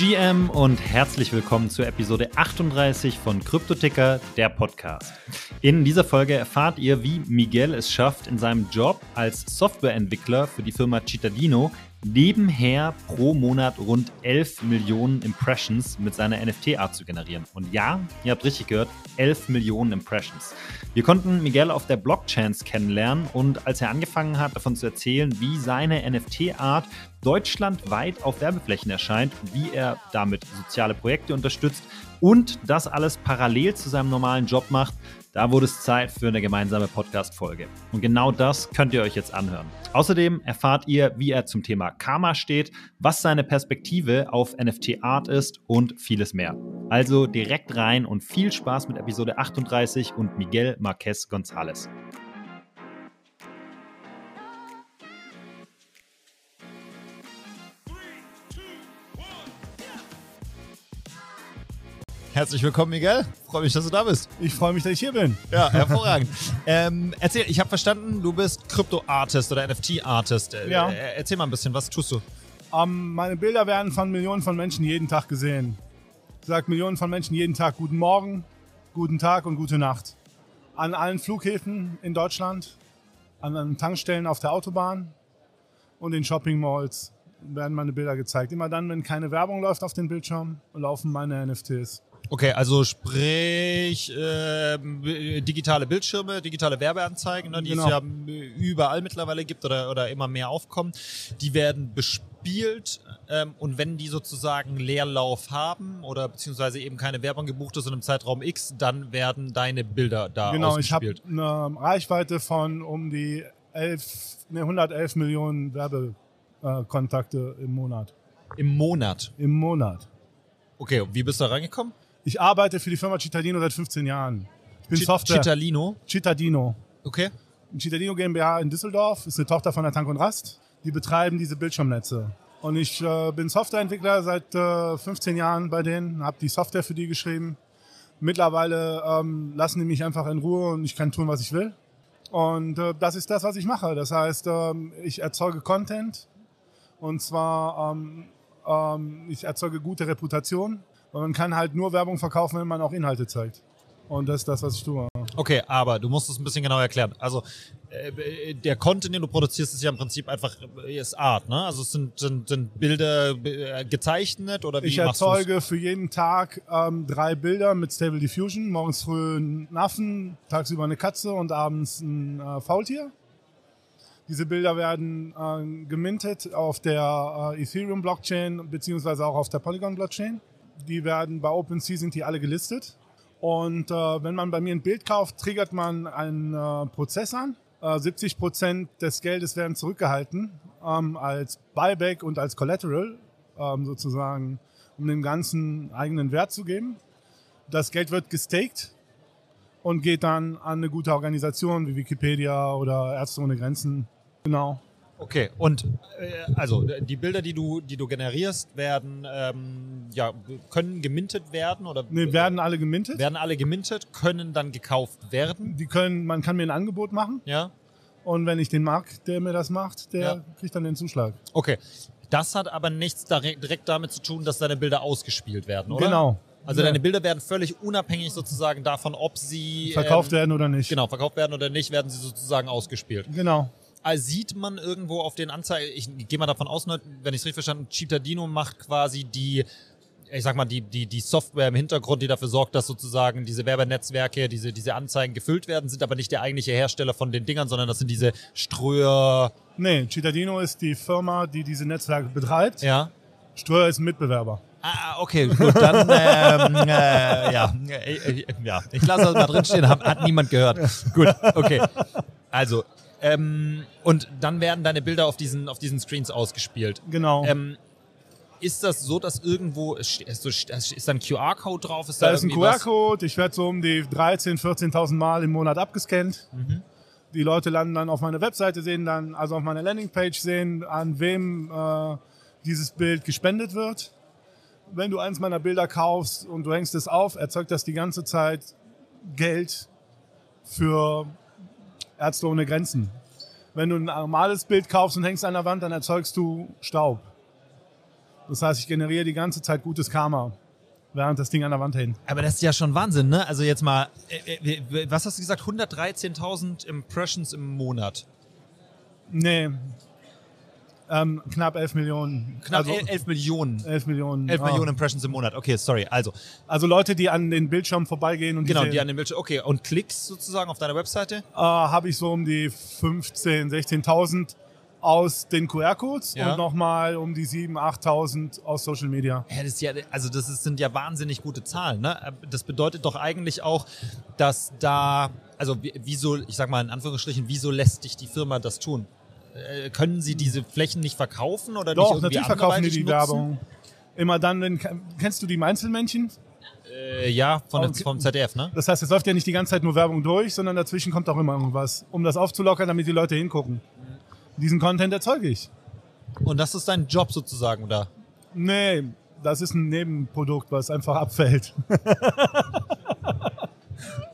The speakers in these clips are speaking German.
GM und herzlich willkommen zur Episode 38 von Kryptoticker, der Podcast. In dieser Folge erfahrt ihr, wie Miguel es schafft, in seinem Job als Softwareentwickler für die Firma Cittadino nebenher pro Monat rund 11 Millionen Impressions mit seiner NFT-Art zu generieren. Und ja, ihr habt richtig gehört, 11 Millionen Impressions. Wir konnten Miguel auf der Blockchance kennenlernen und als er angefangen hat, davon zu erzählen, wie seine NFT-Art deutschlandweit auf Werbeflächen erscheint, wie er damit soziale Projekte unterstützt und das alles parallel zu seinem normalen Job macht, da wurde es Zeit für eine gemeinsame Podcast-Folge. Und genau das könnt ihr euch jetzt anhören. Außerdem erfahrt ihr, wie er zum Thema Karma steht, was seine Perspektive auf NFT-Art ist und vieles mehr. Also direkt rein und viel Spaß mit Episode 38 und Miguel Marquez González. Herzlich willkommen, Miguel. Freue mich, dass du da bist. Ich freue mich, dass ich hier bin. Ja, hervorragend. ähm, erzähl, ich habe verstanden, du bist Krypto-Artist oder NFT-Artist. Äh, ja. Äh, erzähl mal ein bisschen, was tust du? Ähm, meine Bilder werden von Millionen von Menschen jeden Tag gesehen. Ich sage Millionen von Menschen jeden Tag guten Morgen, guten Tag und gute Nacht. An allen Flughäfen in Deutschland, an den Tankstellen auf der Autobahn und in Shopping Malls werden meine Bilder gezeigt. Immer dann, wenn keine Werbung läuft auf den Bildschirm, laufen meine NFTs. Okay, also sprich äh, digitale Bildschirme, digitale Werbeanzeigen, ne, die genau. es ja überall mittlerweile gibt oder, oder immer mehr aufkommen, die werden bespielt ähm, und wenn die sozusagen Leerlauf haben oder beziehungsweise eben keine Werbung gebucht ist in einem Zeitraum X, dann werden deine Bilder da genau, ausgespielt. Genau, ich habe eine Reichweite von um die 11, ne, 111 Millionen Werbekontakte im Monat. Im Monat? Im Monat. Okay, und wie bist du da reingekommen? Ich arbeite für die Firma Cittadino seit 15 Jahren. Ich bin Ch Software. Cittadino? Cittadino. Okay. Cittadino GmbH in Düsseldorf ist eine Tochter von der Tank und Rast. Die betreiben diese Bildschirmnetze. Und ich äh, bin Softwareentwickler seit äh, 15 Jahren bei denen, habe die Software für die geschrieben. Mittlerweile ähm, lassen die mich einfach in Ruhe und ich kann tun, was ich will. Und äh, das ist das, was ich mache. Das heißt, ähm, ich erzeuge Content und zwar ähm, ähm, ich erzeuge gute Reputation weil man kann halt nur Werbung verkaufen, wenn man auch Inhalte zeigt. Und das ist das, was ich tue. Okay, aber du musst es ein bisschen genauer erklären. Also äh, der Content, den du produzierst, ist ja im Prinzip einfach äh, ist Art, ne? Also es sind, sind, sind Bilder äh, gezeichnet oder wie Ich erzeuge für jeden Tag ähm, drei Bilder mit Stable Diffusion. Morgens früh einen Affen, tagsüber eine Katze und abends ein äh, Faultier. Diese Bilder werden äh, gemintet auf der äh, Ethereum Blockchain beziehungsweise auch auf der Polygon Blockchain. Die werden bei OpenSea sind die alle gelistet. Und äh, wenn man bei mir ein Bild kauft, triggert man einen äh, Prozess an. Äh, 70 Prozent des Geldes werden zurückgehalten ähm, als Buyback und als Collateral ähm, sozusagen, um dem ganzen eigenen Wert zu geben. Das Geld wird gestaked und geht dann an eine gute Organisation wie Wikipedia oder Ärzte ohne Grenzen. Genau. Okay, und äh, also die Bilder, die du, die du generierst, werden ähm, ja können gemintet werden oder nee, werden alle gemintet? Werden alle gemintet, können dann gekauft werden. Die können, man kann mir ein Angebot machen. Ja. Und wenn ich den mag, der mir das macht, der ja. kriegt dann den Zuschlag. Okay. Das hat aber nichts direkt damit zu tun, dass deine Bilder ausgespielt werden, oder? Genau. Also ja. deine Bilder werden völlig unabhängig sozusagen davon, ob sie verkauft ähm, werden oder nicht. Genau, verkauft werden oder nicht, werden sie sozusagen ausgespielt. Genau. Also sieht man irgendwo auf den Anzeigen, ich gehe mal davon aus, wenn ich es richtig verstanden Citadino macht quasi die, ich sag mal, die, die, die Software im Hintergrund, die dafür sorgt, dass sozusagen diese Werbenetzwerke, diese, diese Anzeigen gefüllt werden, sind aber nicht der eigentliche Hersteller von den Dingern, sondern das sind diese Ströer. Nee, Citadino ist die Firma, die diese Netzwerke betreibt. Ja. Ströer ist ein Mitbewerber. Ah, okay, gut, dann, ähm, äh, ja, äh, ja, ich lasse das mal drinstehen, hat, hat niemand gehört. Gut, okay. Also, ähm, und dann werden deine Bilder auf diesen, auf diesen Screens ausgespielt. Genau. Ähm, ist das so, dass irgendwo, ist, ist da ein QR-Code drauf? Ist da, da ist ein QR-Code, ich werde so um die 13.000, 14.000 Mal im Monat abgescannt. Mhm. Die Leute landen dann auf meiner Webseite, sehen dann, also auf meiner Landingpage sehen, an wem äh, dieses Bild gespendet wird. Wenn du eins meiner Bilder kaufst und du hängst es auf, erzeugt das die ganze Zeit Geld für Ärzte ohne Grenzen. Wenn du ein normales Bild kaufst und hängst an der Wand, dann erzeugst du Staub. Das heißt, ich generiere die ganze Zeit gutes Karma, während das Ding an der Wand hängt. Aber das ist ja schon Wahnsinn, ne? Also jetzt mal, äh, äh, was hast du gesagt? 113.000 Impressions im Monat. Nee. Ähm, knapp 11 Millionen. Knapp also, 11 Millionen. 11 Millionen. 11 ah. Millionen Impressions im Monat. Okay, sorry. Also. Also Leute, die an den Bildschirm vorbeigehen und Genau, die, die an den Bildschirm. Okay, und Klicks sozusagen auf deiner Webseite? Äh, Habe ich so um die 15, 16.000 aus den QR-Codes ja. und nochmal um die 7.000, 8.000 aus Social Media. Ja, das ja, also das ist, sind ja wahnsinnig gute Zahlen. Ne? Das bedeutet doch eigentlich auch, dass da, also wieso, ich sag mal in Anführungsstrichen, wieso lässt dich die Firma das tun? Äh, können sie diese Flächen nicht verkaufen oder Doch, nicht natürlich verkaufen die die nutzen? Werbung. Immer dann, wenn, kennst du die Einzelmännchen? Äh, ja, von der, vom ZDF, ne? Das heißt, es läuft ja nicht die ganze Zeit nur Werbung durch, sondern dazwischen kommt auch immer irgendwas, um das aufzulockern, damit die Leute hingucken. Diesen Content erzeuge ich. Und das ist dein Job sozusagen, oder? Nee, das ist ein Nebenprodukt, was einfach abfällt.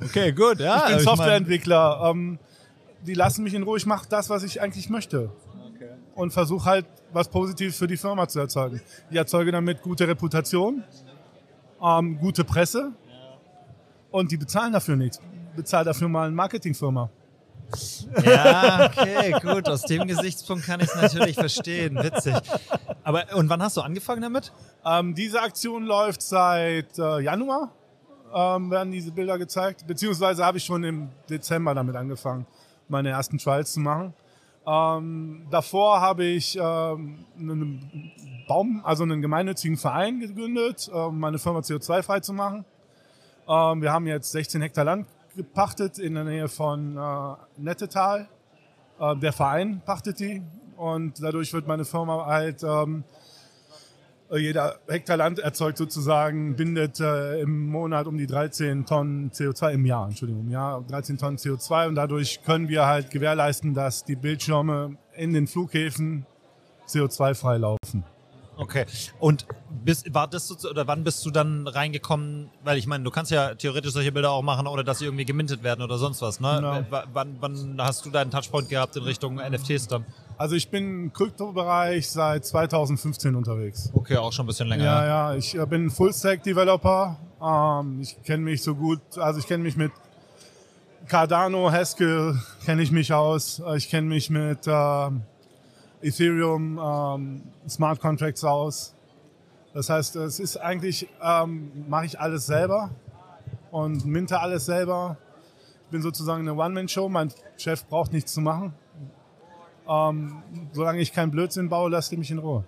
okay, gut, ja. Ich bin Softwareentwickler. Ähm, die lassen mich in Ruhe, ich mache das, was ich eigentlich möchte. Okay. Und versuche halt was Positives für die Firma zu erzeugen. Ich erzeuge damit gute Reputation, ähm, gute Presse und die bezahlen dafür nichts. Bezahlt dafür mal eine Marketingfirma. Ja, okay, gut. Aus dem Gesichtspunkt kann ich es natürlich verstehen. Witzig. Aber und wann hast du angefangen damit? Ähm, diese Aktion läuft seit äh, Januar. Ähm, werden diese Bilder gezeigt. Beziehungsweise habe ich schon im Dezember damit angefangen, meine ersten Trials zu machen. Ähm, davor habe ich ähm, einen Baum, also einen gemeinnützigen Verein gegründet, um meine Firma CO2-frei zu machen. Ähm, wir haben jetzt 16 Hektar Land gepachtet in der Nähe von äh, Nettetal. Äh, der Verein pachtet die und dadurch wird meine Firma halt, ähm, jeder Hektar Land erzeugt sozusagen, bindet äh, im Monat um die 13 Tonnen CO2 im Jahr, Entschuldigung, Jahr 13 Tonnen CO2 und dadurch können wir halt gewährleisten, dass die Bildschirme in den Flughäfen CO2-frei laufen. Okay. Und bis, war das so, oder wann bist du dann reingekommen? Weil ich meine, du kannst ja theoretisch solche Bilder auch machen, ohne dass sie irgendwie gemintet werden oder sonst was. Ne? Genau. Wann, wann hast du deinen Touchpoint gehabt in Richtung NFTs dann? Also ich bin im Kryptobereich seit 2015 unterwegs. Okay, auch schon ein bisschen länger. Ja, ja, ich äh, bin Full-Stack-Developer. Ähm, ich kenne mich so gut, also ich kenne mich mit Cardano, Haskell kenne ich mich aus. Äh, ich kenne mich mit äh, Ethereum ähm, Smart Contracts aus. Das heißt, es ist eigentlich, ähm, mache ich alles selber und minte alles selber. Ich bin sozusagen eine One-Man-Show. Mein Chef braucht nichts zu machen. Ähm, solange ich keinen Blödsinn baue, lasst ihr mich in Ruhe.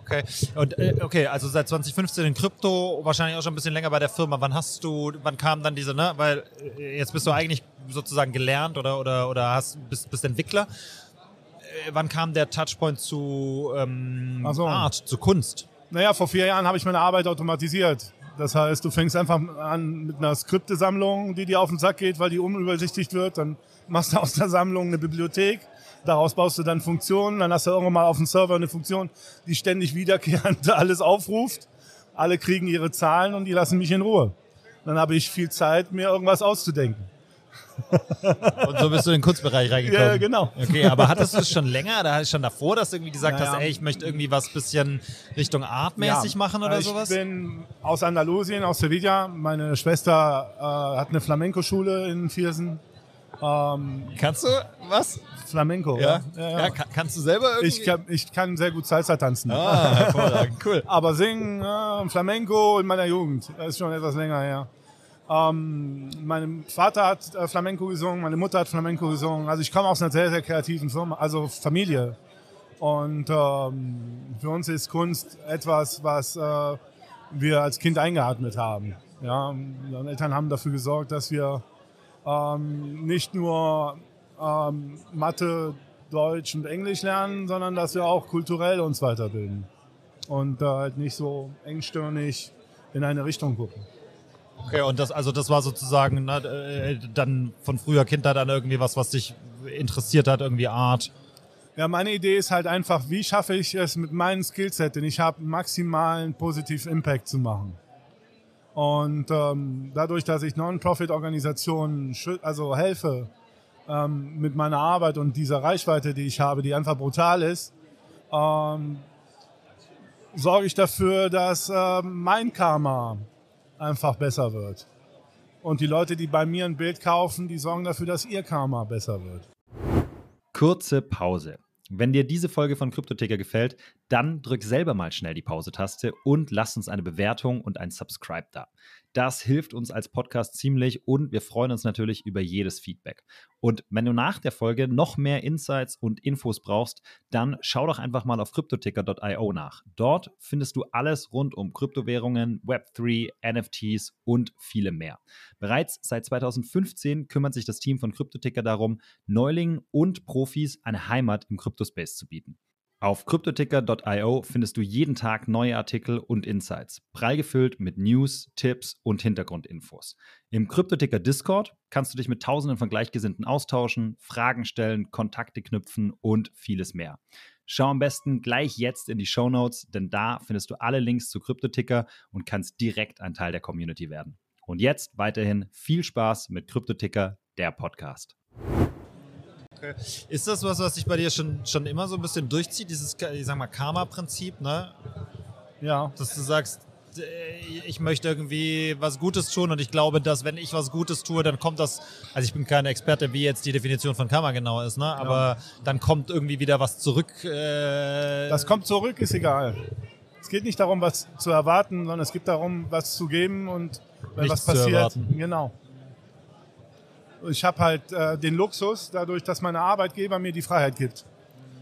Okay. Und, äh, okay, also seit 2015 in Krypto, wahrscheinlich auch schon ein bisschen länger bei der Firma. Wann hast du, wann kam dann diese, ne? Weil äh, jetzt bist du eigentlich sozusagen gelernt oder oder oder hast bist, bist Entwickler. Äh, wann kam der Touchpoint zu ähm, so. Art, zu Kunst? Naja, vor vier Jahren habe ich meine Arbeit automatisiert. Das heißt, du fängst einfach an mit einer Skriptesammlung, die dir auf den Sack geht, weil die unübersichtlich wird. Dann machst du aus der Sammlung eine Bibliothek. Daraus baust du dann Funktionen. Dann hast du irgendwann mal auf dem Server eine Funktion, die ständig wiederkehrend alles aufruft. Alle kriegen ihre Zahlen und die lassen mich in Ruhe. Dann habe ich viel Zeit, mir irgendwas auszudenken. Und so bist du in den Kunstbereich reingekommen. Ja, genau. Okay, aber hattest du es schon länger oder schon davor, dass du irgendwie gesagt naja. hast, ey, ich möchte irgendwie was bisschen Richtung artmäßig ja, machen oder ich sowas? Ich bin aus Andalusien, aus Sevilla. Meine Schwester äh, hat eine Flamenco-Schule in Viersen. Ähm, kannst du was? Flamenco. Ja, ja, ja. ja kannst du selber irgendwie? Ich kann, ich kann sehr gut Salsa tanzen. Ah, hervorragend, cool. Aber singen, äh, Flamenco in meiner Jugend, das ist schon etwas länger her. Ähm, mein Vater hat äh, Flamenco gesungen, meine Mutter hat Flamenco gesungen. Also ich komme aus einer sehr, sehr kreativen Firma, also Familie. Und ähm, für uns ist Kunst etwas, was äh, wir als Kind eingeatmet haben. Ja, meine Eltern haben dafür gesorgt, dass wir ähm, nicht nur ähm, Mathe, Deutsch und Englisch lernen, sondern dass wir auch kulturell uns weiterbilden und äh, halt nicht so engstirnig in eine Richtung gucken. Okay, und das, also das war sozusagen ne, dann von früher Kindheit an irgendwie was, was dich interessiert hat, irgendwie Art. Ja, meine Idee ist halt einfach, wie schaffe ich es mit meinen Skillset, denn ich habe maximalen positiven Impact zu machen. Und ähm, dadurch, dass ich Non-Profit-Organisationen also helfe ähm, mit meiner Arbeit und dieser Reichweite, die ich habe, die einfach brutal ist, ähm, sorge ich dafür, dass äh, mein Karma einfach besser wird. Und die Leute, die bei mir ein Bild kaufen, die sorgen dafür, dass ihr Karma besser wird. Kurze Pause. Wenn dir diese Folge von Kryptoticker gefällt, dann drück selber mal schnell die Pause-Taste und lass uns eine Bewertung und ein Subscribe da. Das hilft uns als Podcast ziemlich und wir freuen uns natürlich über jedes Feedback. Und wenn du nach der Folge noch mehr Insights und Infos brauchst, dann schau doch einfach mal auf cryptoticker.io nach. Dort findest du alles rund um Kryptowährungen, Web3, NFTs und viele mehr. Bereits seit 2015 kümmert sich das Team von Cryptoticker darum, Neulingen und Profis eine Heimat im Kryptospace zu bieten. Auf cryptoticker.io findest du jeden Tag neue Artikel und Insights, prall gefüllt mit News, Tipps und Hintergrundinfos. Im Cryptoticker Discord kannst du dich mit Tausenden von Gleichgesinnten austauschen, Fragen stellen, Kontakte knüpfen und vieles mehr. Schau am besten gleich jetzt in die Show Notes, denn da findest du alle Links zu Cryptoticker und kannst direkt ein Teil der Community werden. Und jetzt weiterhin viel Spaß mit Cryptoticker, der Podcast. Okay. Ist das was, was sich bei dir schon, schon immer so ein bisschen durchzieht, dieses, ich sag mal, Karma-Prinzip, ne? Ja. Dass du sagst, äh, ich möchte irgendwie was Gutes tun und ich glaube, dass wenn ich was Gutes tue, dann kommt das, also ich bin kein Experte, wie jetzt die Definition von Karma genau ist, ne? aber ja. dann kommt irgendwie wieder was zurück. Äh das kommt zurück, ist egal. Es geht nicht darum, was zu erwarten, sondern es geht darum, was zu geben und wenn Nichts was passiert. Genau ich habe halt äh, den Luxus, dadurch, dass meine Arbeitgeber mir die Freiheit gibt,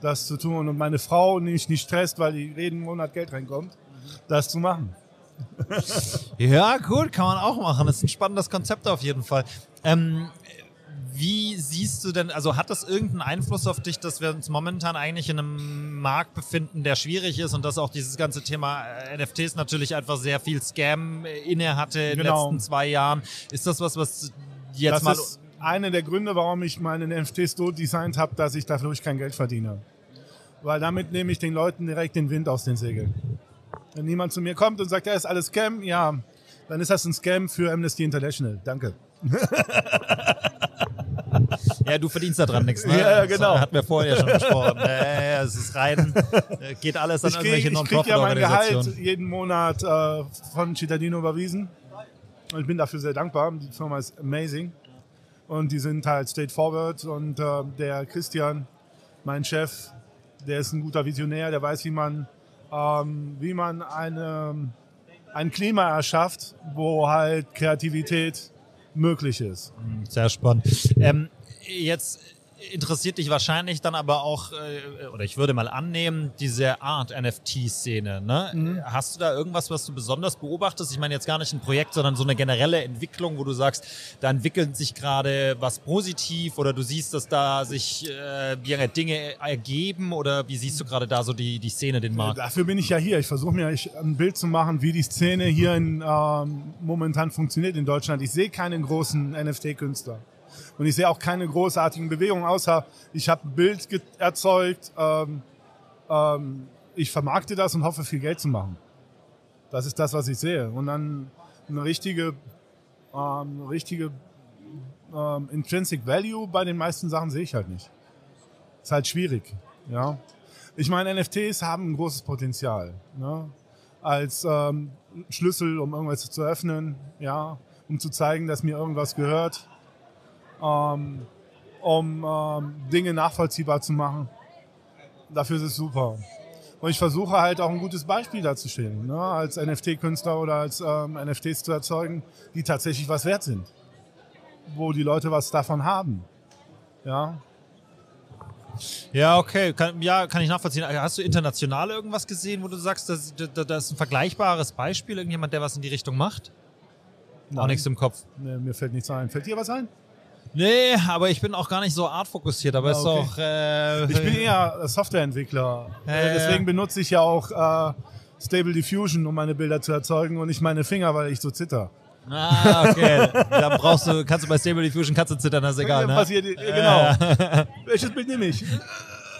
das zu tun und meine Frau mich nicht stresst, weil die jeden Monat Geld reinkommt, das zu machen. ja, gut, kann man auch machen. Das ist ein spannendes Konzept auf jeden Fall. Ähm, wie siehst du denn, also hat das irgendeinen Einfluss auf dich, dass wir uns momentan eigentlich in einem Markt befinden, der schwierig ist und dass auch dieses ganze Thema äh, NFTs natürlich einfach sehr viel Scam inne hatte in den genau. letzten zwei Jahren? Ist das was, was jetzt das mal ist einer der Gründe, warum ich meine NFTs so designt habe, dass ich dadurch kein Geld verdiene. Weil damit nehme ich den Leuten direkt den Wind aus den Segeln. Wenn niemand zu mir kommt und sagt, ja, ist alles Scam, ja, dann ist das ein Scam für Amnesty International. Danke. Ja, du verdienst da dran nichts, ne? Ja, genau. Das hatten wir vorher schon besprochen. Ja, ja, es ist rein, geht alles an ich irgendwelche Non-Profit-Organisationen. Ich kriege ja mein Gehalt jeden Monat äh, von Cittadino überwiesen. Ich bin dafür sehr dankbar. Die Firma ist amazing. Und die sind halt straightforward. Und äh, der Christian, mein Chef, der ist ein guter Visionär, der weiß, wie man, ähm, wie man eine, ein Klima erschafft, wo halt Kreativität möglich ist. Sehr spannend. Ähm, jetzt interessiert dich wahrscheinlich dann aber auch, äh, oder ich würde mal annehmen, diese Art NFT-Szene. Ne? Mhm. Hast du da irgendwas, was du besonders beobachtest? Ich meine jetzt gar nicht ein Projekt, sondern so eine generelle Entwicklung, wo du sagst, da entwickelt sich gerade was positiv oder du siehst, dass da sich äh, Dinge ergeben oder wie siehst du gerade da so die, die Szene, den Markt? Dafür bin ich ja hier. Ich versuche mir ein Bild zu machen, wie die Szene hier in, ähm, momentan funktioniert in Deutschland. Ich sehe keinen großen NFT-Künstler. Und ich sehe auch keine großartigen Bewegungen, außer ich habe ein Bild erzeugt, ähm, ähm, ich vermarkte das und hoffe, viel Geld zu machen. Das ist das, was ich sehe. Und dann eine richtige, ähm, richtige ähm, Intrinsic Value bei den meisten Sachen sehe ich halt nicht. Ist halt schwierig. Ja. Ich meine, NFTs haben ein großes Potenzial. Ne? Als ähm, Schlüssel, um irgendwas zu öffnen, ja, um zu zeigen, dass mir irgendwas gehört ähm, um ähm, Dinge nachvollziehbar zu machen. Dafür ist es super. Und ich versuche halt auch ein gutes Beispiel darzustellen, ne? als NFT-Künstler oder als ähm, NFTs zu erzeugen, die tatsächlich was wert sind. Wo die Leute was davon haben. Ja. Ja, okay. Kann, ja, kann ich nachvollziehen. Hast du international irgendwas gesehen, wo du sagst, das ist ein vergleichbares Beispiel? Irgendjemand, der was in die Richtung macht? Nein. Auch nichts im Kopf. Nee, mir fällt nichts ein. Fällt dir was ein? Nee, aber ich bin auch gar nicht so artfokussiert, aber ja, ist okay. auch. Äh, ich bin eher Softwareentwickler. Äh, Deswegen benutze ich ja auch äh, Stable Diffusion, um meine Bilder zu erzeugen und nicht meine Finger, weil ich so zitter. Ah, okay. da brauchst du, kannst du bei Stable Diffusion Katze zittern, das ist egal. Ne? Passiert, genau. Welches Bild nehme ich?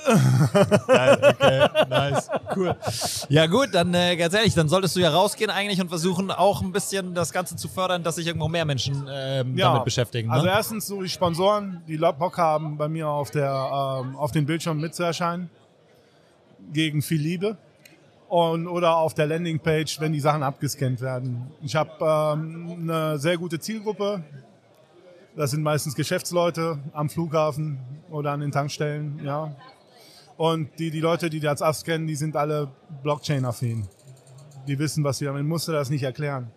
Geil, okay, cool. Ja gut, dann äh, ganz ehrlich, dann solltest du ja rausgehen eigentlich und versuchen auch ein bisschen das Ganze zu fördern, dass sich irgendwo mehr Menschen ähm, ja, damit beschäftigen. Ne? Also erstens so die Sponsoren, die Bock haben, bei mir auf, der, ähm, auf den Bildschirm mitzuerscheinen, gegen viel Liebe. und, oder auf der Landingpage, wenn die Sachen abgescannt werden. Ich habe ähm, eine sehr gute Zielgruppe. Das sind meistens Geschäftsleute am Flughafen oder an den Tankstellen, ja. Und die, die Leute, die das abscannen, die sind alle Blockchain-affin. Die wissen, was sie damit. Ich musste das nicht erklären.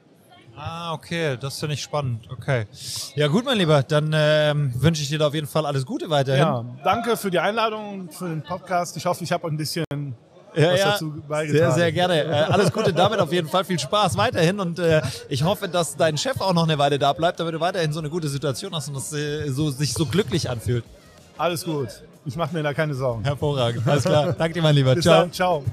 Ah, okay, das finde ich spannend. Okay. Ja, gut, mein Lieber, dann ähm, wünsche ich dir da auf jeden Fall alles Gute weiterhin. Ja, danke für die Einladung, für den Podcast. Ich hoffe, ich habe ein bisschen ja, was ja, dazu beigetragen. Sehr, sehr gerne. Äh, alles Gute damit auf jeden Fall. Viel Spaß weiterhin und äh, ich hoffe, dass dein Chef auch noch eine Weile da bleibt, damit du weiterhin so eine gute Situation hast und es äh, so, sich so glücklich anfühlt. Alles gut. Ich mache mir da keine Sorgen. Hervorragend. Alles klar. Danke dir, mein Lieber. Bis Ciao. Dann. Ciao.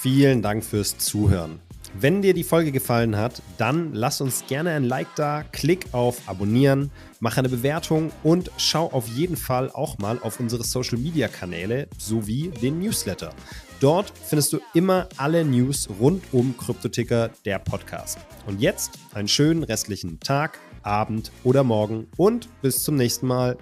Vielen Dank fürs Zuhören. Wenn dir die Folge gefallen hat, dann lass uns gerne ein Like da, klick auf Abonnieren, mach eine Bewertung und schau auf jeden Fall auch mal auf unsere Social Media Kanäle sowie den Newsletter. Dort findest du immer alle News rund um Kryptoticker, der Podcast. Und jetzt einen schönen restlichen Tag, Abend oder Morgen und bis zum nächsten Mal.